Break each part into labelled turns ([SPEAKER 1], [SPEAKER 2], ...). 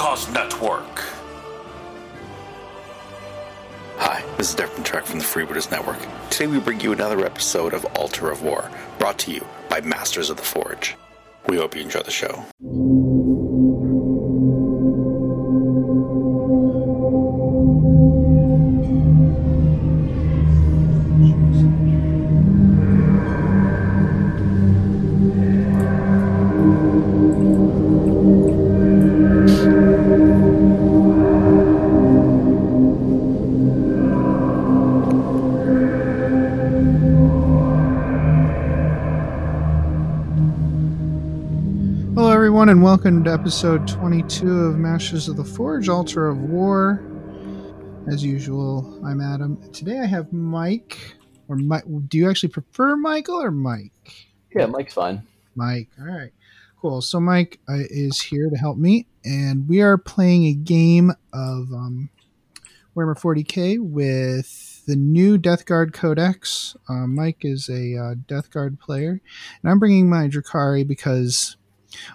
[SPEAKER 1] Network.
[SPEAKER 2] Hi, this is Devin Trek from the Freebooters Network. Today we bring you another episode of Altar of War, brought to you by Masters of the Forge. We hope you enjoy the show.
[SPEAKER 3] Welcome to episode 22 of Masters of the Forge Altar of War. As usual, I'm Adam. Today I have Mike. Or Mike. Do you actually prefer Michael or Mike?
[SPEAKER 4] Yeah, Mike's fine.
[SPEAKER 3] Mike. All right. Cool. So Mike uh, is here to help me, and we are playing a game of um, Warhammer 40k with the new Death Guard Codex. Uh, Mike is a uh, Death Guard player, and I'm bringing my Drukhari because,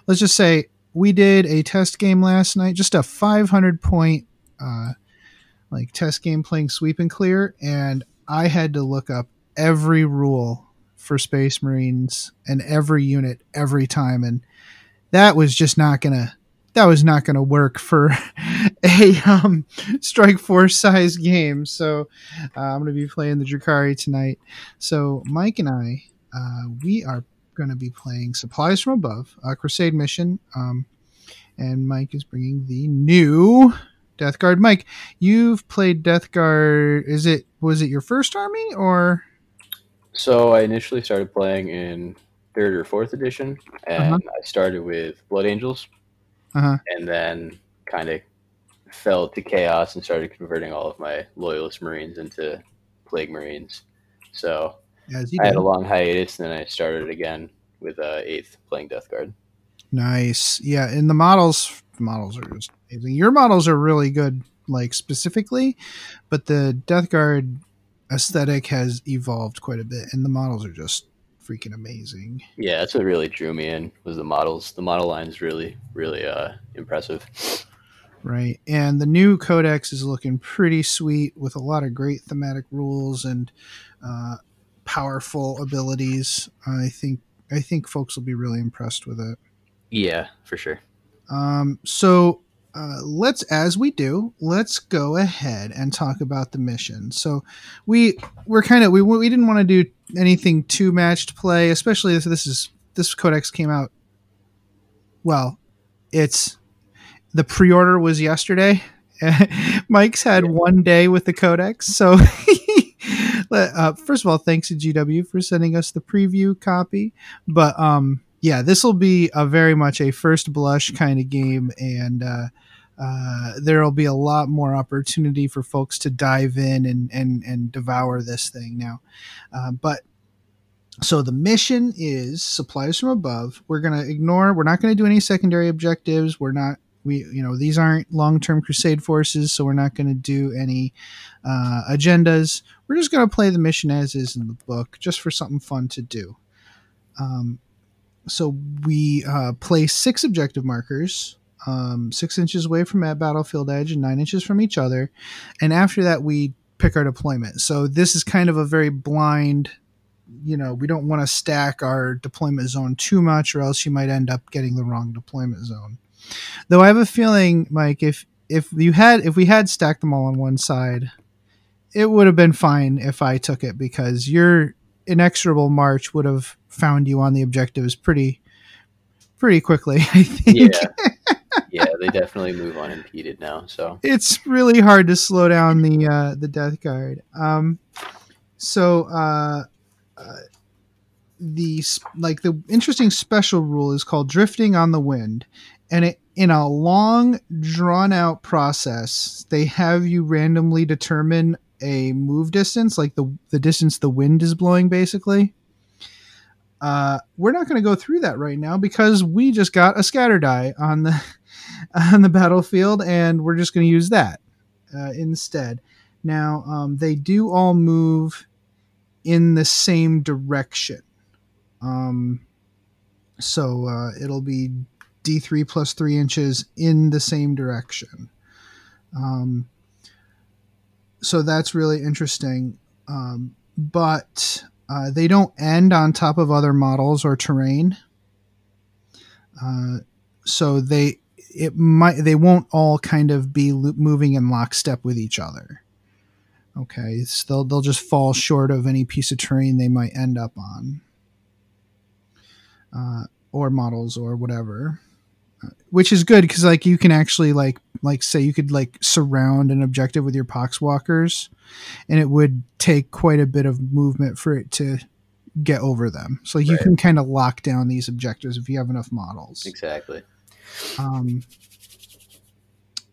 [SPEAKER 3] let's just say, we did a test game last night, just a 500 point uh, like test game playing sweep and clear, and I had to look up every rule for Space Marines and every unit every time, and that was just not gonna that was not gonna work for a um, Strike Force size game. So uh, I'm gonna be playing the Drukhari tonight. So Mike and I, uh, we are gonna be playing Supplies from Above, a Crusade mission, um, and Mike is bringing the new Death Guard. Mike, you've played Death Guard. Is it was it your first army or?
[SPEAKER 4] So I initially started playing in third or fourth edition, and
[SPEAKER 3] Uh-huh.
[SPEAKER 4] I started with Blood Angels,
[SPEAKER 3] Uh-huh.
[SPEAKER 4] and then kind of fell to chaos and started converting all of my Loyalist Marines into Plague Marines. So
[SPEAKER 3] As you
[SPEAKER 4] I had a long hiatus, and then I started again with uh, eighth playing Death Guard.
[SPEAKER 3] Nice. Yeah, and the models models are just amazing. Your models are really good, like specifically, but the Death Guard aesthetic has evolved quite a bit, and the models are just freaking amazing.
[SPEAKER 4] Yeah, that's what really drew me in was the models. The model line's really, really uh, impressive.
[SPEAKER 3] Right. And the new codex is looking pretty sweet with a lot of great thematic rules and uh, powerful abilities. I think I think folks will be really impressed with it.
[SPEAKER 4] Yeah, for sure.
[SPEAKER 3] Um, so uh, let's, as we do, let's go ahead and talk about the mission. So we we're kind of we we didn't want to do anything too matched play, especially this is this codex came out. Well, it's the pre-order was yesterday. Mike's had one day with the codex, so. uh, first of all, thanks to GW for sending us the preview copy. But um, yeah, this will be a very much a first blush kind of game, and uh, uh, there will be a lot more opportunity for folks to dive in and and and devour this thing now. Uh, but so the mission is supplies from above. We're gonna ignore. We're not gonna do any secondary objectives. We're not. We you know these aren't long term crusade forces, so we're not gonna do any uh, agendas. We're just gonna play the mission as is in the book, just for something fun to do. Um, so we uh, place six objective markers um, six inches away from that battlefield edge and nine inches from each other and after that we pick our deployment so this is kind of a very blind you know we don't want to stack our deployment zone too much or else you might end up getting the wrong deployment zone though i have a feeling mike if if you had if we had stacked them all on one side it would have been fine if i took it because your inexorable march would have found you on the objectives pretty pretty quickly i think
[SPEAKER 4] Yeah. yeah, they definitely move unimpeded now. So
[SPEAKER 3] it's really hard to slow down the uh, the death guard. Um, so uh, uh, the like the interesting special rule is called drifting on the wind, and it in a long drawn out process they have you randomly determine a move distance, like the the distance the wind is blowing, basically. Uh, we're not going to go through that right now because we just got a scatter die on the on the battlefield, and we're just going to use that uh, instead. Now, um, they do all move in the same direction, um, so uh, it'll be D3 plus three inches in the same direction. Um, so that's really interesting. Um, but uh, they don't end on top of other models or terrain. Uh, so they it might they won't all kind of be moving in lockstep with each other. Okay, so they'll they'll just fall short of any piece of terrain they might end up on, uh, or models or whatever, which is good because like you can actually like like say you could like surround an objective with your pox walkers and it would take quite a bit of movement for it to get over them. So you right. can kind of lock down these objectives if you have enough models.
[SPEAKER 4] Exactly.
[SPEAKER 3] Um,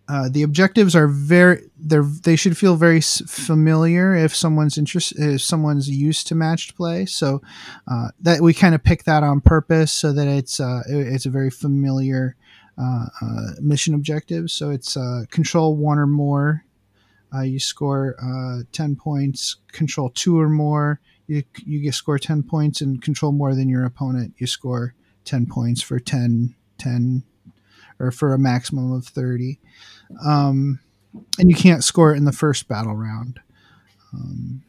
[SPEAKER 3] uh, the objectives are very they're they should feel very familiar if someone's interest if someone's used to matched play. So uh, that we kind of pick that on purpose so that it's uh, it's a very familiar uh, uh, mission objective. So it's control one or more. You score 10 points control two or more. You, you get score 10 points and control more than your opponent. You score 10 points for 10 10 or for a maximum of 30 um, and you can't score it in the first battle round um,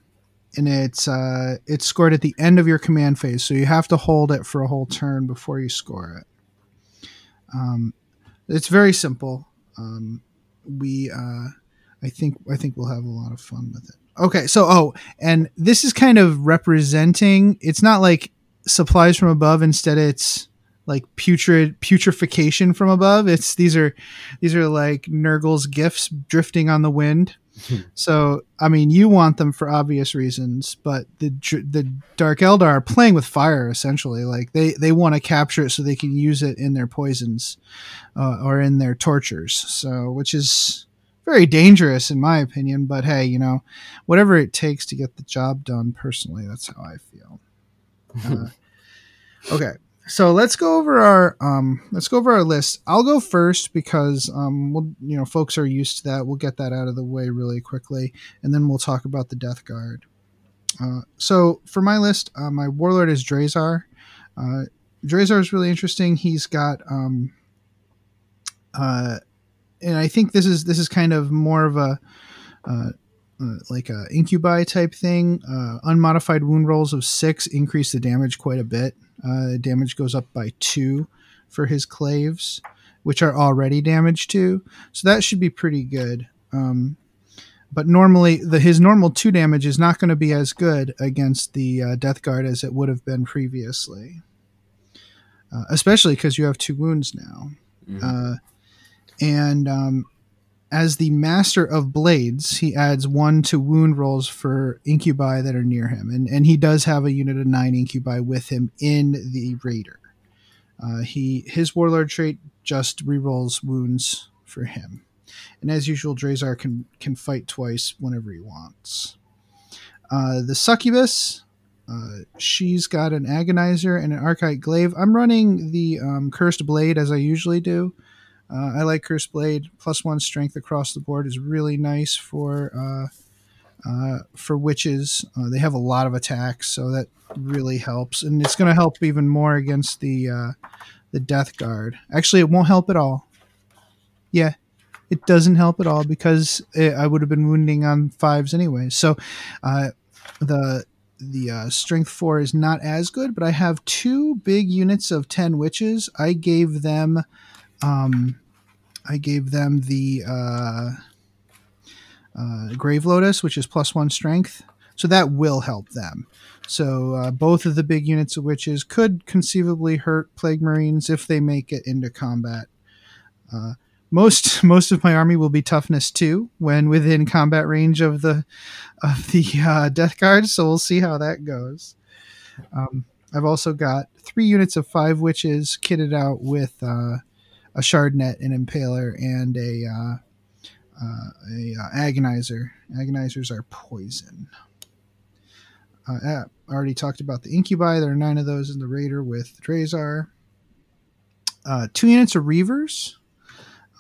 [SPEAKER 3] and it's uh, it's scored at the end of your command phase so you have to hold it for a whole turn before you score it um, it's very simple um, we uh, i think i think we'll have a lot of fun with it Okay, so oh, and this is kind of representing. It's not like supplies from above. Instead, it's like putrid putrefaction from above. It's these are these are like Nurgle's gifts drifting on the wind. so I mean, you want them for obvious reasons, but the the Dark Eldar are playing with fire essentially. Like they they want to capture it so they can use it in their poisons uh, or in their tortures. So which is very dangerous in my opinion. But hey, you know, whatever it takes to get the job done. Personally, that's how I feel. Uh, okay, so let's go over our um, let's go over our list. I'll go first because um, we'll you know folks are used to that. We'll get that out of the way really quickly, and then we'll talk about the Death Guard. Uh, so for my list, uh, my warlord is Drazhar. Uh, Drazhar is really interesting. He's got um, uh, and I think this is this is kind of more of a uh, uh, like a incubi type thing. Uh, unmodified wound rolls of six increase the damage quite a bit. Uh, damage goes up by two for his claves, which are already damaged too. so that should be pretty good. Um, but normally, the his normal two damage is not going to be as good against the uh, Death Guard as it would have been previously, uh, especially because you have two wounds now. Mm-hmm and um, as the master of blades, he adds one to wound rolls for incubi that are near him, and and he does have a unit of nine incubi with him in the raider. Uh, he his warlord trait just rerolls wounds for him, and as usual, Drazhar can can fight twice whenever he wants. Uh, the succubus, uh, she's got an agonizer and an archite glaive. I'm running the um, cursed blade as I usually do. Uh, I like Curse Blade. Plus one strength across the board is really nice for uh, uh, for witches. Uh, they have a lot of attacks, so that really helps, and it's going to help even more against the uh, the Death Guard. Actually, it won't help at all. Yeah, it doesn't help at all because it, I would have been wounding on fives anyway. So uh, the the uh, strength four is not as good, but I have two big units of ten witches. I gave them um, I gave them the uh, uh, Grave Lotus, which is plus one strength. So that will help them. So uh, both of the big units of witches could conceivably hurt Plague Marines if they make it into combat. Uh, most most of my army will be toughness two when within combat range of the of the uh, Death Guard. So we'll see how that goes. Um, I've also got three units of five witches kitted out with uh, a shardnet, an impaler, and a uh, uh, a uh, agonizer. Agonizers are poison. Uh, I already talked about the incubi. There are nine of those in the raider with Drazhar. Uh, two units of reavers.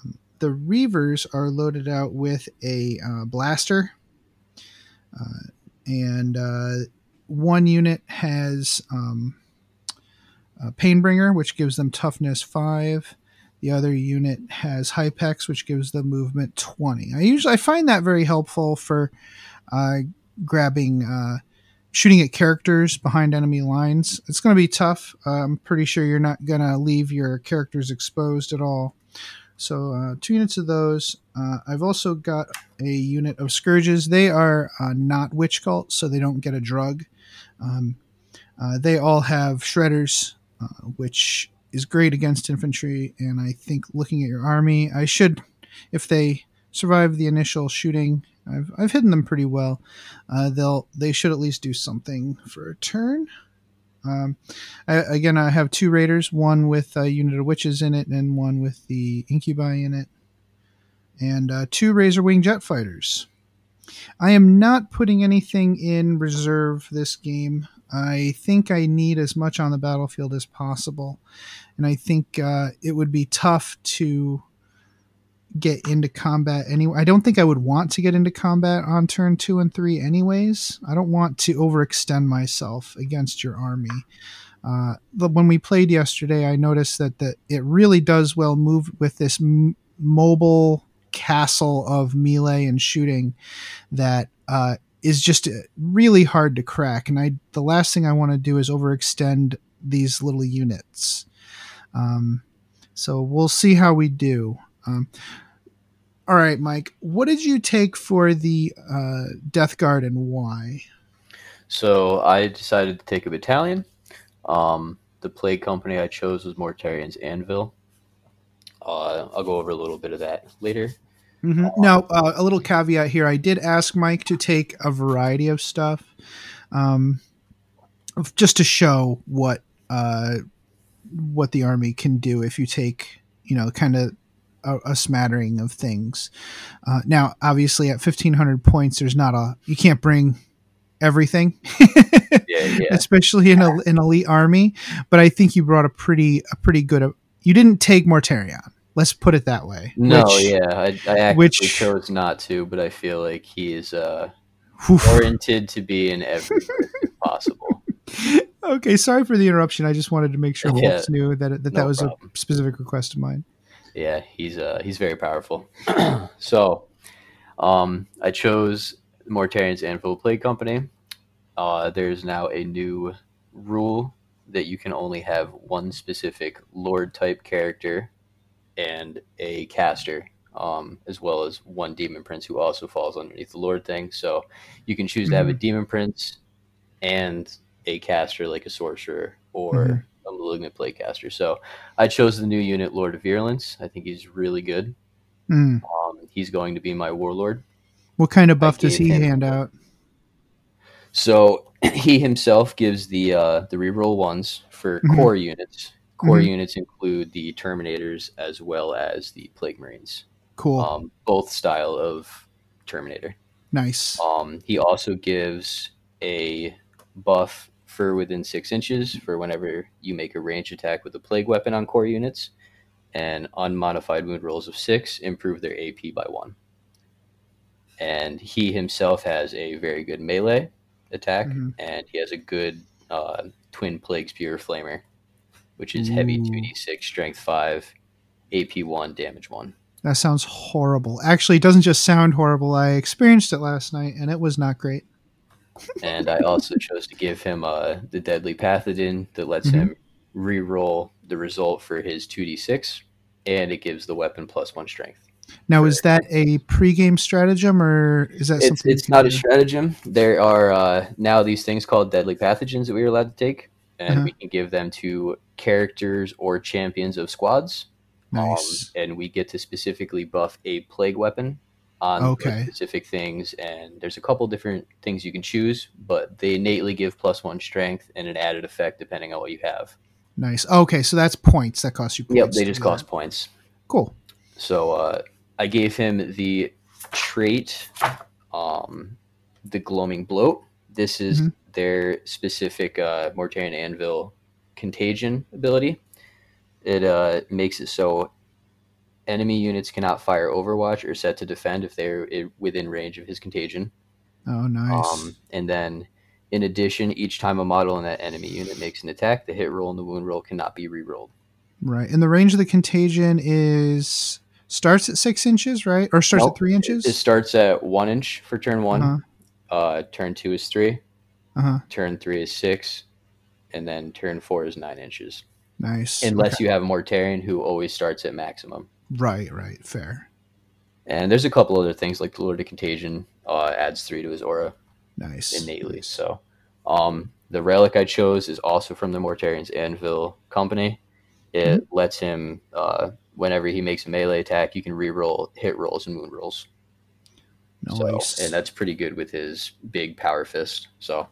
[SPEAKER 3] Um, the reavers are loaded out with a uh, blaster, and one unit has um, Painbringer, which gives them toughness five The other unit has Hypex, which gives the movement 20. I usually I find that very helpful for uh, grabbing, uh, shooting at characters behind enemy lines. It's going to be tough. Uh, I'm pretty sure you're not going to leave your characters exposed at all. So uh, two units of those. Uh, I've also got a unit of scourges. They are uh, not witch cult, so they don't get a drug. Um, uh, they all have shredders, uh, which is great against infantry. And I think looking at your army, I should, if they survive the initial shooting, I've, I've hidden them pretty well. Uh, they'll they should at least do something for a turn. Um, I, again, I have two raiders, one with a unit of witches in it, and one with the incubi in it, and uh, two razor wing jet fighters. I am not putting anything in reserve this game. I think I need as much on the battlefield as possible, and I think uh, it would be tough to get into combat anyway. I don't think I would want to get into combat on turn two and three, anyways. I don't want to overextend myself against your army. Uh, when we played yesterday, I noticed that the, it really does well move with this m- mobile castle of melee and shooting that uh, is just uh, really hard to crack. And I, the last thing I want to do is overextend these little units. Um, so we'll see how we do. Um, all right, Mike. What did you take for the uh, Death Guard and why?
[SPEAKER 4] So I decided to take a battalion. Um, the plague company I chose was Mortarion's Anvil. Uh, I'll go over a little bit of that later.
[SPEAKER 3] Mm-hmm. Now, uh, a little caveat here: I did ask Mike to take a variety of stuff, um, just to show what uh, what the army can do if you take, you know, kind of a, a smattering of things. Uh, now, obviously, at fifteen hundred points, there's not a you can't bring everything,
[SPEAKER 4] Yeah, yeah.
[SPEAKER 3] especially in a, an elite army. But I think you brought a pretty a pretty good. You didn't take Mortarion. Let's put it that way.
[SPEAKER 4] No,
[SPEAKER 3] which-
[SPEAKER 4] yeah, I, I actually
[SPEAKER 3] which-
[SPEAKER 4] chose not to, but I feel like he is uh, warranted to be in every possible.
[SPEAKER 3] Okay, sorry for the interruption. I just wanted to make sure
[SPEAKER 4] Yeah,
[SPEAKER 3] Wolves knew that that, that
[SPEAKER 4] no
[SPEAKER 3] was
[SPEAKER 4] problem.
[SPEAKER 3] a specific request of mine.
[SPEAKER 4] Yeah, he's uh he's very powerful. so, um, I chose Mortarion's Anvil Plague Company. Uh, there's now a new rule that you can only have one specific Lord type character and a caster, um, as well as one Demon Prince who also falls underneath the Lord thing. So you can choose to have a Demon Prince and a caster like a sorcerer or
[SPEAKER 3] Mhm.
[SPEAKER 4] a malignant plague caster. So I chose the new unit Lord of Virulence. I think he's really good.
[SPEAKER 3] Mm.
[SPEAKER 4] Um, he's going to be my warlord.
[SPEAKER 3] What kind of buff does he
[SPEAKER 4] him-
[SPEAKER 3] hand out?
[SPEAKER 4] So he himself gives the uh, the reroll ones for
[SPEAKER 3] Mhm.
[SPEAKER 4] core units. Core
[SPEAKER 3] Mhm.
[SPEAKER 4] units include the Terminators as well as the Plague Marines,
[SPEAKER 3] Cool,
[SPEAKER 4] um, both style of Terminator.
[SPEAKER 3] nice.
[SPEAKER 4] Um, he also gives a buff for within six inches for whenever you make a range attack with a plague weapon on core units, and unmodified wound rolls of six improve their AP by one. And he himself has a very good melee attack,
[SPEAKER 3] Mhm.
[SPEAKER 4] and he has a good uh, twin plague spear flamer, which is heavy two d six, strength five, AP one, damage one.
[SPEAKER 3] That sounds horrible. Actually, it doesn't just sound horrible. I experienced it last night, and it was not great.
[SPEAKER 4] and I also chose to give him uh, the deadly pathogen that lets
[SPEAKER 3] Mhm.
[SPEAKER 4] him re-roll the result for his 2d6 and it gives the weapon plus one strength
[SPEAKER 3] Now, is that a pregame stratagem, or is that
[SPEAKER 4] it's,
[SPEAKER 3] something?
[SPEAKER 4] it's not a stratagem there are uh, now these things called deadly pathogens that we are allowed to take and
[SPEAKER 3] Uh-huh.
[SPEAKER 4] we can give them to characters or champions of squads Um,
[SPEAKER 3] Nice.
[SPEAKER 4] and we get to specifically buff a plague weapon on
[SPEAKER 3] Okay.
[SPEAKER 4] specific things. And there's a couple different things you can choose, but they innately give plus one strength and an added effect depending on what you have.
[SPEAKER 3] Nice. Okay, so that's points that cost you points.
[SPEAKER 4] Yep, they just cost points.
[SPEAKER 3] Cool.
[SPEAKER 4] So uh, I gave him the trait, um, the gloaming bloat. This is
[SPEAKER 3] Mhm.
[SPEAKER 4] their specific uh, Mortarion Anvil contagion ability. It uh, makes it so enemy units cannot fire Overwatch or set to defend if they're within range of his contagion.
[SPEAKER 3] Oh, nice.
[SPEAKER 4] Um, and then, in addition, each time a model in that enemy unit makes an attack, the hit roll and the wound roll cannot be re-rolled.
[SPEAKER 3] Right. And the range of the contagion is starts at six inches, right? Or starts
[SPEAKER 4] Nope.
[SPEAKER 3] at three inches?
[SPEAKER 4] It starts at one inch for turn one.
[SPEAKER 3] Uh-huh.
[SPEAKER 4] Uh, turn two is three.
[SPEAKER 3] Uh-huh.
[SPEAKER 4] Turn three is six, and then turn four is nine inches.
[SPEAKER 3] Nice.
[SPEAKER 4] Unless
[SPEAKER 3] Okay.
[SPEAKER 4] you have a Mortarion who always starts at maximum.
[SPEAKER 3] Right, right. Fair.
[SPEAKER 4] And there's a couple other things like the Lord of Contagion uh, adds three to his aura
[SPEAKER 3] Nice.
[SPEAKER 4] innately. So, um, the relic I chose is also from the Mortarion's Anvil company. It
[SPEAKER 3] Mm-hmm.
[SPEAKER 4] lets him, uh, whenever he makes a melee attack, you can reroll hit rolls and wound rolls.
[SPEAKER 3] Nice.
[SPEAKER 4] So, and that's pretty good with his big power fist. So,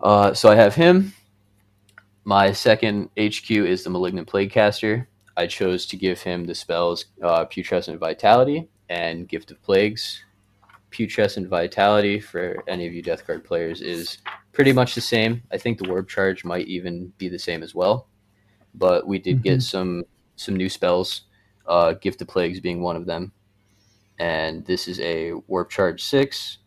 [SPEAKER 4] uh, so I have him. My second HQ is the Malignant Plague Caster. I chose to give him the spells uh, Putrescent Vitality and Gift of Plagues. Putrescent Vitality, for any of you Death Guard players, is pretty much the same. I think the Warp Charge might even be the same as well. But we did get some some new spells, uh, Gift of Plagues being one of them. And this is a Warp Charge 6,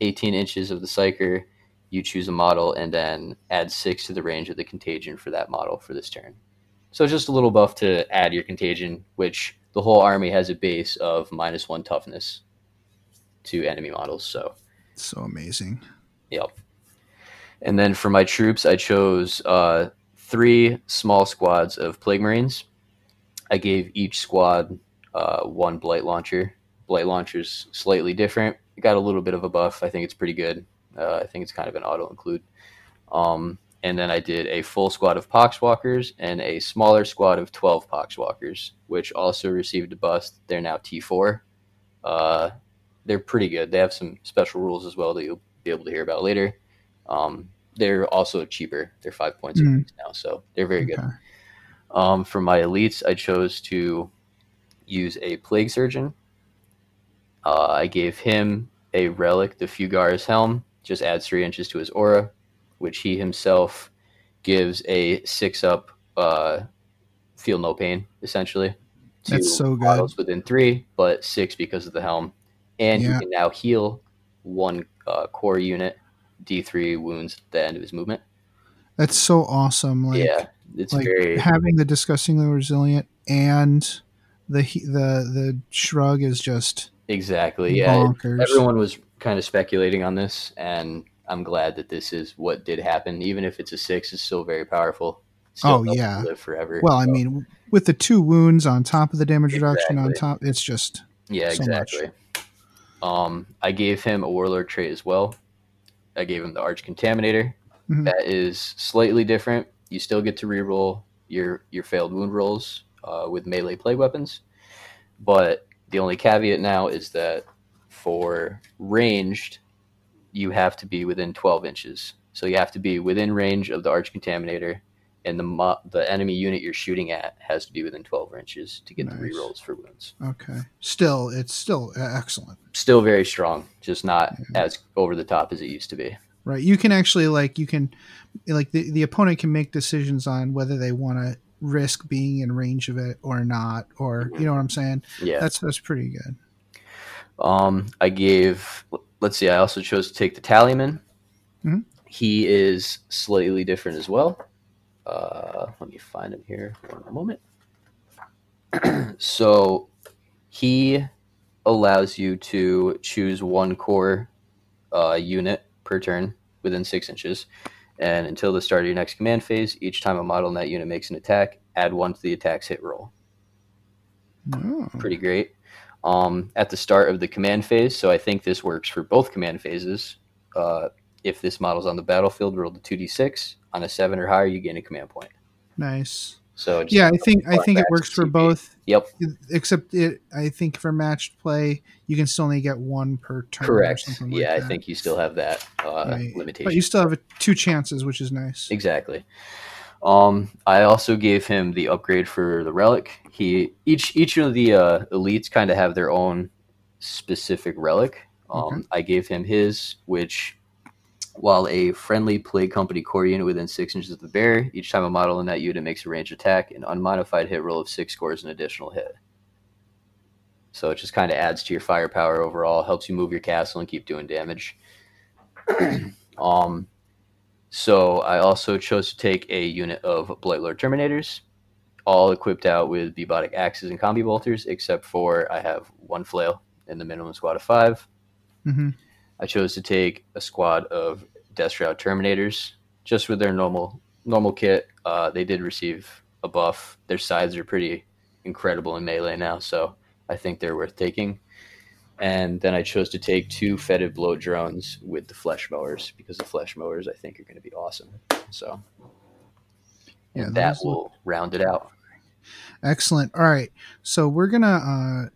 [SPEAKER 4] 18 inches of the Psyker. You choose a model and then add 6 to the range of the Contagion for that model for this turn. So just a little buff to add your Contagion, which the whole army has a base of minus 1 toughness to enemy models. So
[SPEAKER 3] so amazing.
[SPEAKER 4] Yep. And then for my troops, I chose uh, three small squads of Plague Marines. I gave each squad uh, one Blight Launcher. Blight Launcher's slightly different. It got a little bit of a buff. I think it's pretty good. Uh, I think it's kind of an auto include. Um, and then I did a full squad of Poxwalkers and a smaller squad of 12 Poxwalkers, which also received a bust. They're now T4. Uh, they're pretty good. They have some special rules as well that you'll be able to hear about later. Um, they're also cheaper. They're five points apiece now, so they're very good. Um, for my elites, I chose to use a plague surgeon. Uh, I gave him a relic, the Fugaris' helm, just adds three inches to his aura, which he himself gives a six up, uh, feel no pain essentially. to
[SPEAKER 3] That's so good.
[SPEAKER 4] Within three, but six because of the helm, and
[SPEAKER 3] Yeah.
[SPEAKER 4] he can now heal one uh, core unit, D three wounds at the end of his movement.
[SPEAKER 3] That's so awesome. Like,
[SPEAKER 4] yeah, it's
[SPEAKER 3] like
[SPEAKER 4] very
[SPEAKER 3] having the disgustingly resilient and the the the shrug is just
[SPEAKER 4] Exactly. Yeah.
[SPEAKER 3] bonkers.
[SPEAKER 4] Everyone was kind of speculating on this, and I'm glad that this is what did happen. Even if it's a six, it's still very powerful. Still
[SPEAKER 3] Oh, yeah.
[SPEAKER 4] live forever.
[SPEAKER 3] well, I mean, with the two wounds on top of the damage reduction on top, it's just
[SPEAKER 4] yeah,
[SPEAKER 3] so much.
[SPEAKER 4] exactly. Um, I gave him a warlord trait as well. I gave him the arch contaminator.
[SPEAKER 3] Mhm.
[SPEAKER 4] That is slightly different. You still get to reroll your your failed wound rolls uh, with melee play weapons, but the only caveat now is that for ranged, you have to be within 12 inches. So you have to be within range of the arch contaminator, and the mo- the enemy unit you're shooting at has to be within 12 inches to get the
[SPEAKER 3] Nice.
[SPEAKER 4] rerolls for wounds.
[SPEAKER 3] okay. Still, it's still uh, excellent.
[SPEAKER 4] Still very strong, just not as over the top as it used to be.
[SPEAKER 3] Right. You can actually like you can like the, the opponent can make decisions on whether they want to risk being in range of it or not or you know what I'm saying?
[SPEAKER 4] Yeah.
[SPEAKER 3] That's that's pretty good.
[SPEAKER 4] Um, I gave. Let's see. I also chose to take the Tallyman.
[SPEAKER 3] Mhm.
[SPEAKER 4] He is slightly different as well. Uh, let me find him here for a moment. so, he allows you to choose one core uh, unit per turn within six inches, and until the start of your next command phase, each time a model in that unit makes an attack, add one to the attack's hit roll
[SPEAKER 3] Oh,
[SPEAKER 4] pretty great um, at the start of the command phase. So I think this works for both command phases. Uh, if this model's on the battlefield, roll the 2d6. On a 7 or higher, you gain a command point.
[SPEAKER 3] nice.
[SPEAKER 4] So just
[SPEAKER 3] Yeah, I think I think it works for both.
[SPEAKER 4] Yep,
[SPEAKER 3] Except it, I think for matched play, you can still only get one per turn. or
[SPEAKER 4] correct.
[SPEAKER 3] like
[SPEAKER 4] yeah, I think you still have that uh,
[SPEAKER 3] Right.
[SPEAKER 4] limitation.
[SPEAKER 3] But you still have two chances, which is nice.
[SPEAKER 4] Exactly. Um, I also gave him the upgrade for the relic. He each each of the uh, elites kind of have their own specific relic. Um,
[SPEAKER 3] Okay.
[SPEAKER 4] I gave him his, which while a friendly plague company core unit within six inches of the bear, each time a model in that unit makes a ranged attack, an unmodified hit roll of six scores an additional hit. So it just kind of adds to your firepower overall, helps you move your castle and keep doing damage. um, so I also chose to take a unit of Blight Lord Terminators. all equipped out with bubotic axes and combi bolters, except for I have one flail in the minimum squad of 5
[SPEAKER 3] Mhm.
[SPEAKER 4] I chose to take a squad of Death Shroud Terminators, just with their normal normal kit. Uh, they did receive a buff. Their sides are pretty incredible in melee now, so I think they're worth taking. And then I chose to take two fetid bloat drones with the flesh mowers because the flesh mowers I think are going to be awesome. So
[SPEAKER 3] Yeah,
[SPEAKER 4] and that
[SPEAKER 3] those look-
[SPEAKER 4] will round it out.
[SPEAKER 3] Excellent. All right. So we're gonna uh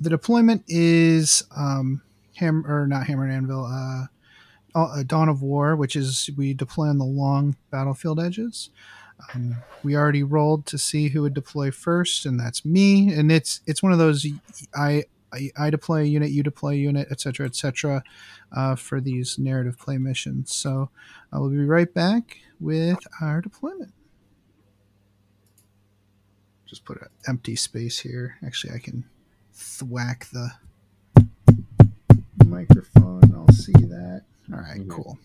[SPEAKER 3] the deployment is um ham or not hammer and anvil, uh, Dawn of War, which is we deploy on the long battlefield edges. Um, we already rolled to see who would deploy first, and that's me. And it's it's one of those I I, I deploy a unit, you deploy a unit, etc., etc. Uh, for these narrative play missions. So I will be right back with our deployment just put an empty space here. Actually, I can thwack the microphone. I'll see that. All right,
[SPEAKER 4] Mhm.
[SPEAKER 3] cool.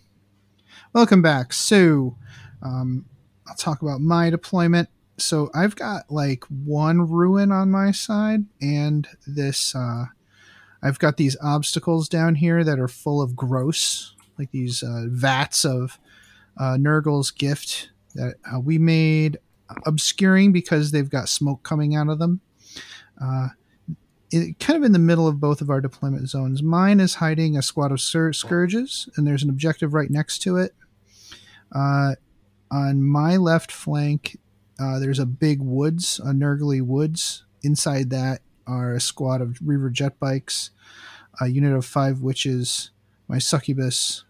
[SPEAKER 3] Welcome back. So, um, I'll talk about my deployment. So, I've got like one ruin on my side, and this, uh, I've got these obstacles down here that are full of gross, like these uh, vats of uh, Nurgle's gift that uh, we made obscuring because they've got smoke coming out of them. Uh, it, kind of in the middle of both of our deployment zones. Mine is hiding a squad of scour- scourges, and there's an objective right next to it. Uh, on my left flank, uh, there's a big woods, a Nurgly woods. Inside that are a squad of Reaver jet bikes, a unit of five witches, my succubus,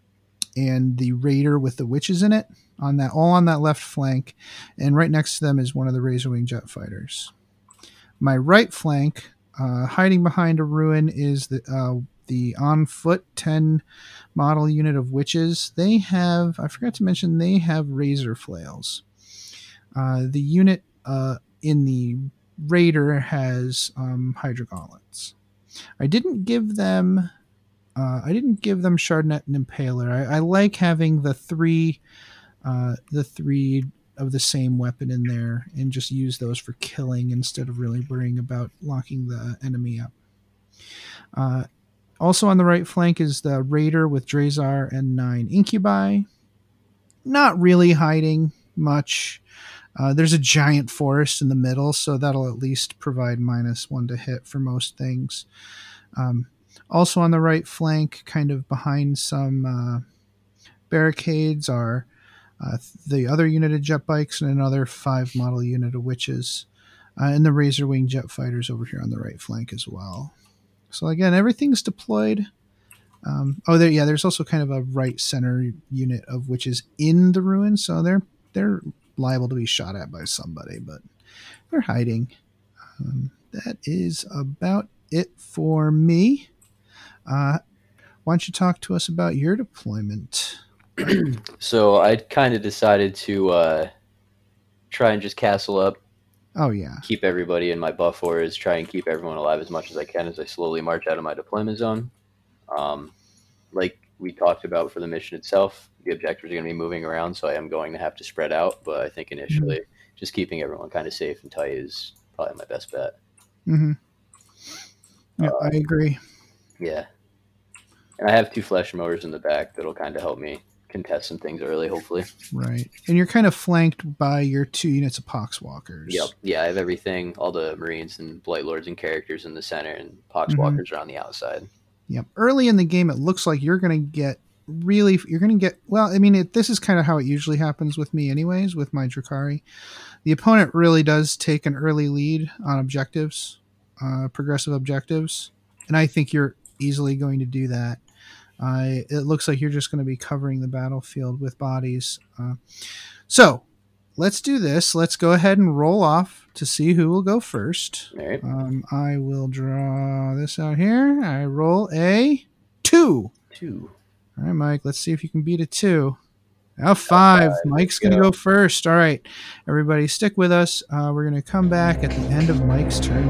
[SPEAKER 3] and the raider with the witches in it on that all on that left flank, and right next to them is one of the Razorwing jet fighters. My right flank, uh, hiding behind a ruin, is the uh, the on foot ten model unit of witches. They have I forgot to mention they have razor flails. Uh, the unit uh, in the raider has um. I didn't give them. Uh, I didn't give them shardnet and Impaler. I, I like having the three uh, the three of the same weapon in there and just use those for killing instead of really worrying about locking the enemy up. Uh, also on the right flank is the Raider with Drazhar and nine Incubi. Not really hiding much. Uh, there's a giant forest in the middle, so that'll at least provide minus one to hit for most things. Um, also on the right flank, kind of behind some uh, barricades, are uh, the other unit of jet bikes and another five model unit of witches, uh, and the Razor Wing jet fighters over here on the right flank as well. So again, everything's deployed. Um, oh, there, yeah. There's also kind of a right center unit of witches in the ruin, so they're they're liable to be shot at by somebody, but they're hiding. Um, that is about it for me. Uh, why don't you talk to us about your deployment?
[SPEAKER 4] So I kind of decided to uh, try and just castle up,
[SPEAKER 3] Oh yeah,
[SPEAKER 4] keep everybody in my buff ores, try and keep everyone alive as much as I can as I slowly march out of my deployment zone. Um, like we talked about for the mission itself, the objectives are going to be moving around, so I am going to have to spread out. But I think initially, just keeping everyone kind of safe and tight is probably my best bet.
[SPEAKER 3] hmm yeah, I agree.
[SPEAKER 4] Yeah, and I have two flesh mowers in the back that'll kind of help me contest some things early, hopefully.
[SPEAKER 3] Right, and you're kind of flanked by your two units of poxwalkers.
[SPEAKER 4] Yep. Yeah, I have everything, all the Marines and Blight Lords and characters in the center, and. Poxwalkers are on the outside.
[SPEAKER 3] Yep. Early in the game, it looks like you're going to get really. You're going to get. Well, I mean, it, this is kind of how it usually happens with me, anyways. With my Drukhari, the opponent really does take an early lead on objectives, uh, progressive objectives, and I think you're easily going to do that. Uh, it looks like you're just going to be covering the battlefield with bodies. Uh, so let's do this. Let's go ahead and roll off to see who will go first.
[SPEAKER 4] All right.
[SPEAKER 3] Um, I will draw this out here. I roll a two.
[SPEAKER 4] Two.
[SPEAKER 3] All right, Mike. Let's see if you can beat a two. Now five. Mike's gonna
[SPEAKER 4] go.
[SPEAKER 3] go first. All right, everybody, stick with us. Uh, we're gonna come back at the end of Mike's turn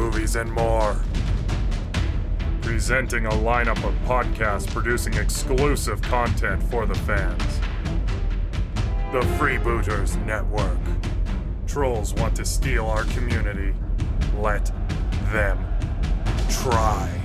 [SPEAKER 1] movies, and more. Presenting a lineup of podcasts producing exclusive content for the fans. The Freebooters Network. Trolls want to steal our community. Let them try.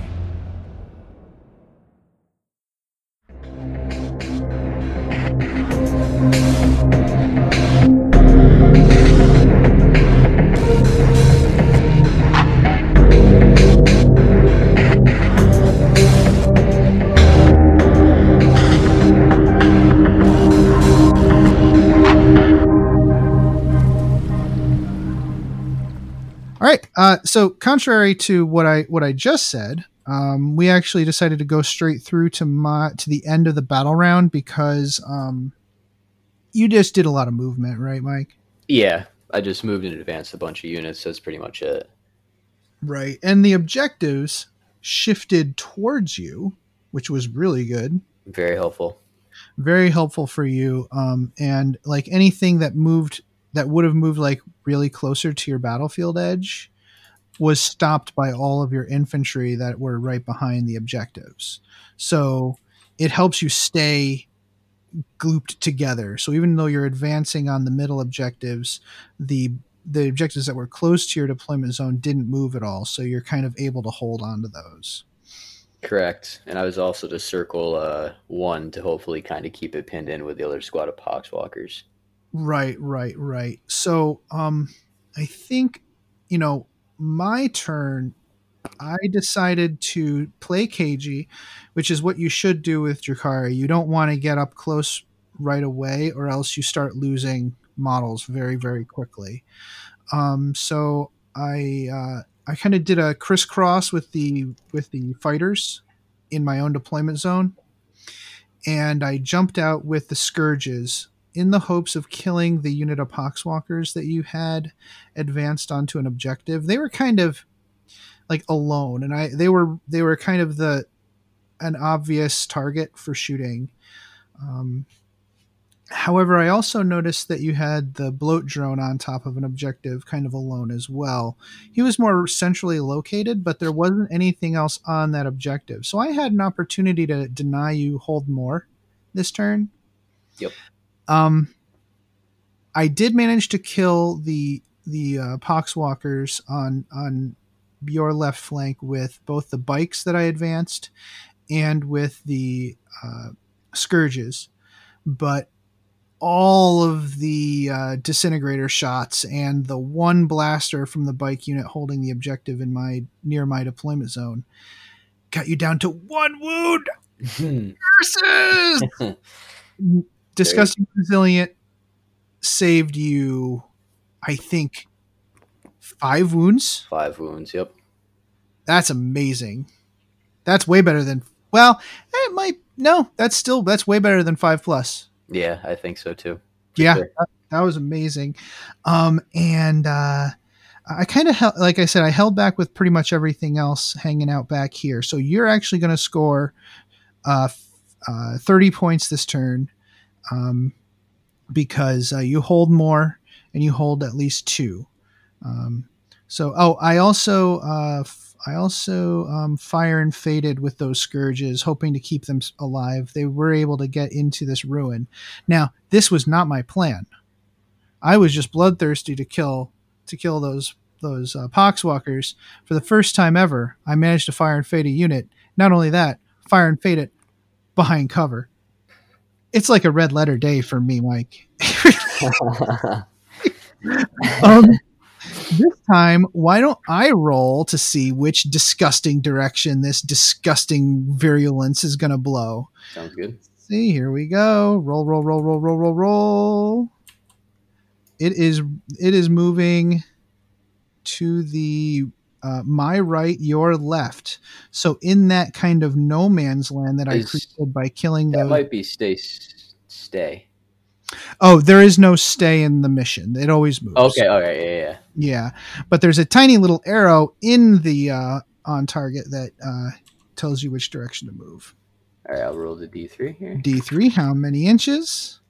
[SPEAKER 3] Uh, so contrary to what I what I just said, um, we actually decided to go straight through to my to the end of the battle round because um, you just did a lot of movement, right, Mike?
[SPEAKER 4] Yeah, I just moved and advanced a bunch of units. That's pretty much it.
[SPEAKER 3] Right. And the objectives shifted towards you, which was really good.
[SPEAKER 4] Very helpful.
[SPEAKER 3] Very helpful for you. Um, and like anything that moved that would have moved like really closer to your battlefield edge was stopped by all of your infantry that were right behind the objectives. So it helps you stay grouped together. So even though you're advancing on the middle objectives, the the objectives that were close to your deployment zone didn't move at all. So you're kind of able to hold on to those.
[SPEAKER 4] Correct. And I was also to circle uh, one to hopefully kind of keep it pinned in with the other squad of poxwalkers.
[SPEAKER 3] Right, right, right. So, um, I think, you know, my turn, I decided to play cagey, which is what you should do with Drukhari. You don't want to get up close right away, or else you start losing models very, very quickly. Um, so I uh, I kind of did a crisscross with the with the fighters in my own deployment zone, and I jumped out with the scourges in the hopes of killing the unit of poxwalkers that you had advanced onto an objective. They were kind of like alone, and I they were they were kind of the an obvious target for shooting. Um, however, I also noticed that you had the bloat drone on top of an objective, kind of alone as well. He was more centrally located, but there wasn't anything else on that objective, so I had an opportunity to deny you hold more this turn.
[SPEAKER 4] Yep.
[SPEAKER 3] Um, I did manage to kill the the uh, poxwalkers on on your left flank with both the bikes that I advanced and with the uh, scourges, but all of the uh, disintegrator shots and the one blaster from the bike unit holding the objective in my near my deployment zone got you down to one wound. Curses! disgusting resilient saved you i think five wounds
[SPEAKER 4] Five wounds. Yep.
[SPEAKER 3] that's amazing that's way better than well it might no that's still that's way better than five plus
[SPEAKER 4] Yeah, I think so too. For
[SPEAKER 3] yeah
[SPEAKER 4] sure.
[SPEAKER 3] that, that was amazing um and uh I kind of held, like I said, I held back with pretty much everything else hanging out back here. So you're actually going to score uh, uh, 30 points this turn um, because uh, you hold more and you hold at least two. Um, so, oh, I also uh, f- I also um, fire and faded with those scourges, hoping to keep them alive. They were able to get into this ruin. Now, this was not my plan. I was just bloodthirsty to kill to kill those those uh, poxwalkers for the first time ever. I managed to fire and fade a unit. Not only that, fire and fade it behind cover. It's like a red letter day for me, Mike. um, this time, why don't I roll to see which disgusting direction this disgusting virulence is going to blow?
[SPEAKER 4] Sounds good.
[SPEAKER 3] See, here we go. Roll, roll, roll, roll, roll, roll, roll. It is it is moving to the uh, my right, your left. So in that kind of no man's land that I
[SPEAKER 4] Is-
[SPEAKER 3] created by killing
[SPEAKER 4] That
[SPEAKER 3] those.
[SPEAKER 4] might be stay stay.
[SPEAKER 3] oh, there is no stay in the mission. It always moves.
[SPEAKER 4] Okay, yeah, yeah, yeah.
[SPEAKER 3] Yeah, but there's a tiny little arrow in the uh, on target that uh, tells you which direction to move.
[SPEAKER 4] All right, I'll roll the d3 here.
[SPEAKER 3] D3, how many inches?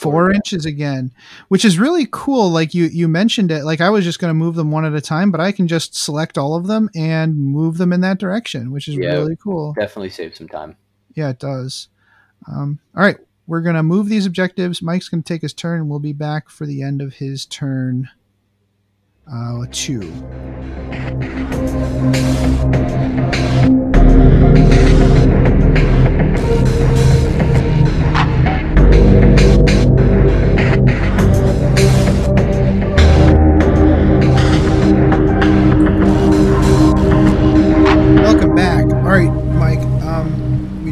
[SPEAKER 3] Four
[SPEAKER 4] Four.
[SPEAKER 3] inches again, which is really cool. Like you, you mentioned it. Like I was just going to move them one at a time, but I can just select all of them and move them in that direction, which is
[SPEAKER 4] Yeah.
[SPEAKER 3] really cool.
[SPEAKER 4] Definitely save some time.
[SPEAKER 3] Yeah, it does. Um, all right, we're going to move these objectives. Mike's going to take his turn, we'll be back for the end of his turn uh, two.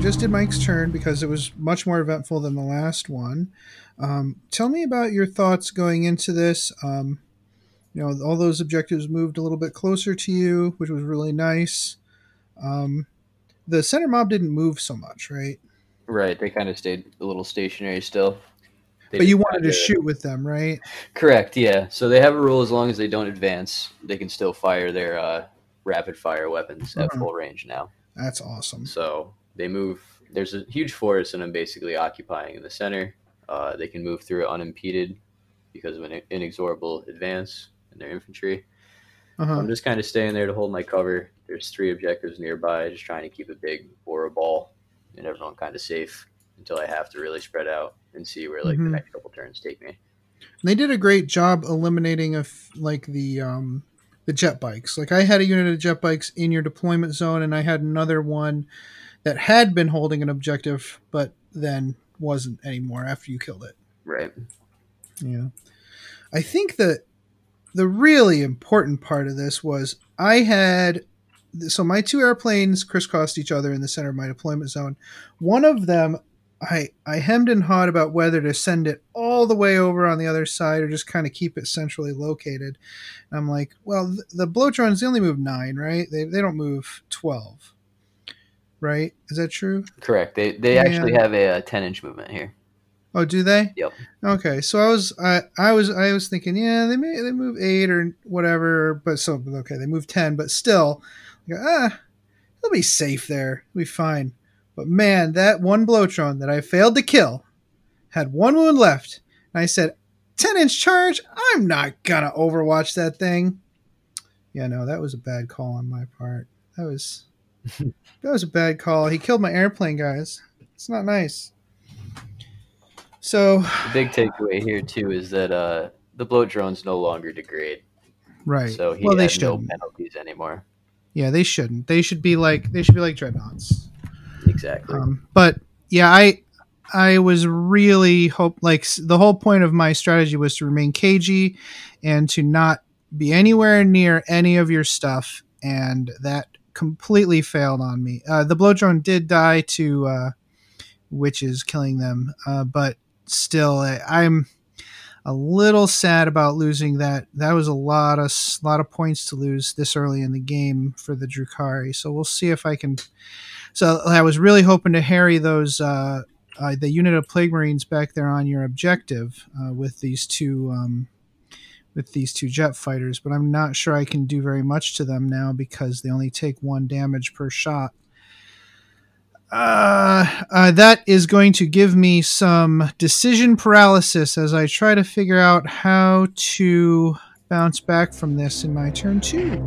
[SPEAKER 3] Just did Mike's turn because it was much more eventful than the last one. Um, tell me about your thoughts going into this. Um, you know, all those objectives moved a little bit closer to you, which was really nice. Um, the center mob didn't move so much, right?
[SPEAKER 4] Right, they kind of stayed a little stationary still. They
[SPEAKER 3] but you wanted to shoot with them, right?
[SPEAKER 4] Correct, yeah. So they have a rule as long as they don't advance, they can still fire their uh, rapid fire weapons at
[SPEAKER 3] Uh-huh.
[SPEAKER 4] full range now.
[SPEAKER 3] That's awesome.
[SPEAKER 4] So they move. There's a huge forest, and I'm basically occupying in the center. Uh, they can move through it unimpeded because of an inexorable advance in their infantry.
[SPEAKER 3] Uh-huh.
[SPEAKER 4] I'm just kind of staying there to hold my cover. There's three objectives nearby, just trying to keep a big aura ball and everyone kind of safe until I have to really spread out and see where like
[SPEAKER 3] Mhm.
[SPEAKER 4] the next couple turns take me.
[SPEAKER 3] They did a great job eliminating of like the um, the jet bikes. Like I had a unit of jet bikes in your deployment zone, and I had another one that had been holding an objective, but then wasn't anymore after you killed it.
[SPEAKER 4] Right.
[SPEAKER 3] Yeah, I think that the really important part of this was I had so my two airplanes crisscrossed each other in the center of my deployment zone. One of them, I I hemmed and hawed about whether to send it all the way over on the other side or just kind of keep it centrally located. And I'm like, well, th- the bloat drones they only move nine, right? They they don't move twelve, right? Is that true?
[SPEAKER 4] Correct. They they
[SPEAKER 3] Yeah.
[SPEAKER 4] actually have a, uh 10 inch movement here.
[SPEAKER 3] Oh, do they?
[SPEAKER 4] Yep.
[SPEAKER 3] Okay, so I was I, I was I was thinking, yeah, they may they move eight or whatever, but so okay, they move ten, but still, like, ah, they'll be safe there, they'll be fine. But man, that one bloat drone that I failed to kill had one wound left, and I said, ten inch charge, I'm not gonna overwatch that thing. Yeah, no, that was a bad call on my part. That was that was a bad call. He killed my airplane, guys. It's not nice. So
[SPEAKER 4] The big takeaway here too is that uh, the bloat drones no longer degrade,
[SPEAKER 3] right.
[SPEAKER 4] so he
[SPEAKER 3] well, they
[SPEAKER 4] has no penalties anymore.
[SPEAKER 3] Yeah, they shouldn't. They should be like they should be like dreadnoughts.
[SPEAKER 4] Exactly.
[SPEAKER 3] Um, but yeah, I I was really hope like the whole point of my strategy was to remain cagey and to not be anywhere near any of your stuff, and that completely failed on me. Uh, the bloat drone did die to uh, witches killing them, uh, but still, I, I'm a little sad about losing that. That was a lot of lot of points to lose this early in the game for the Drukhari. So we'll see if I can. So I was really hoping to harry those uh, uh, the unit of plague marines back there on your objective uh, with these two um, with these two jet fighters, but I'm not sure I can do very much to them now because they only take one damage per shot. Uh, uh, that is going to give me some decision paralysis as I try to figure out how to bounce back from this in my turn two.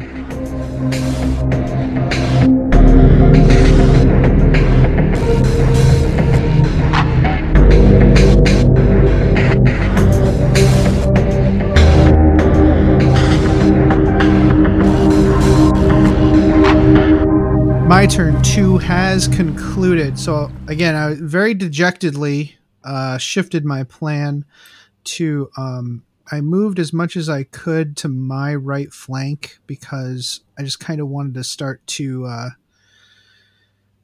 [SPEAKER 3] My turn two has concluded. So again, I very dejectedly uh, shifted my plan to. Um, I moved as much as I could to my right flank because I just kind of wanted to start to. Uh,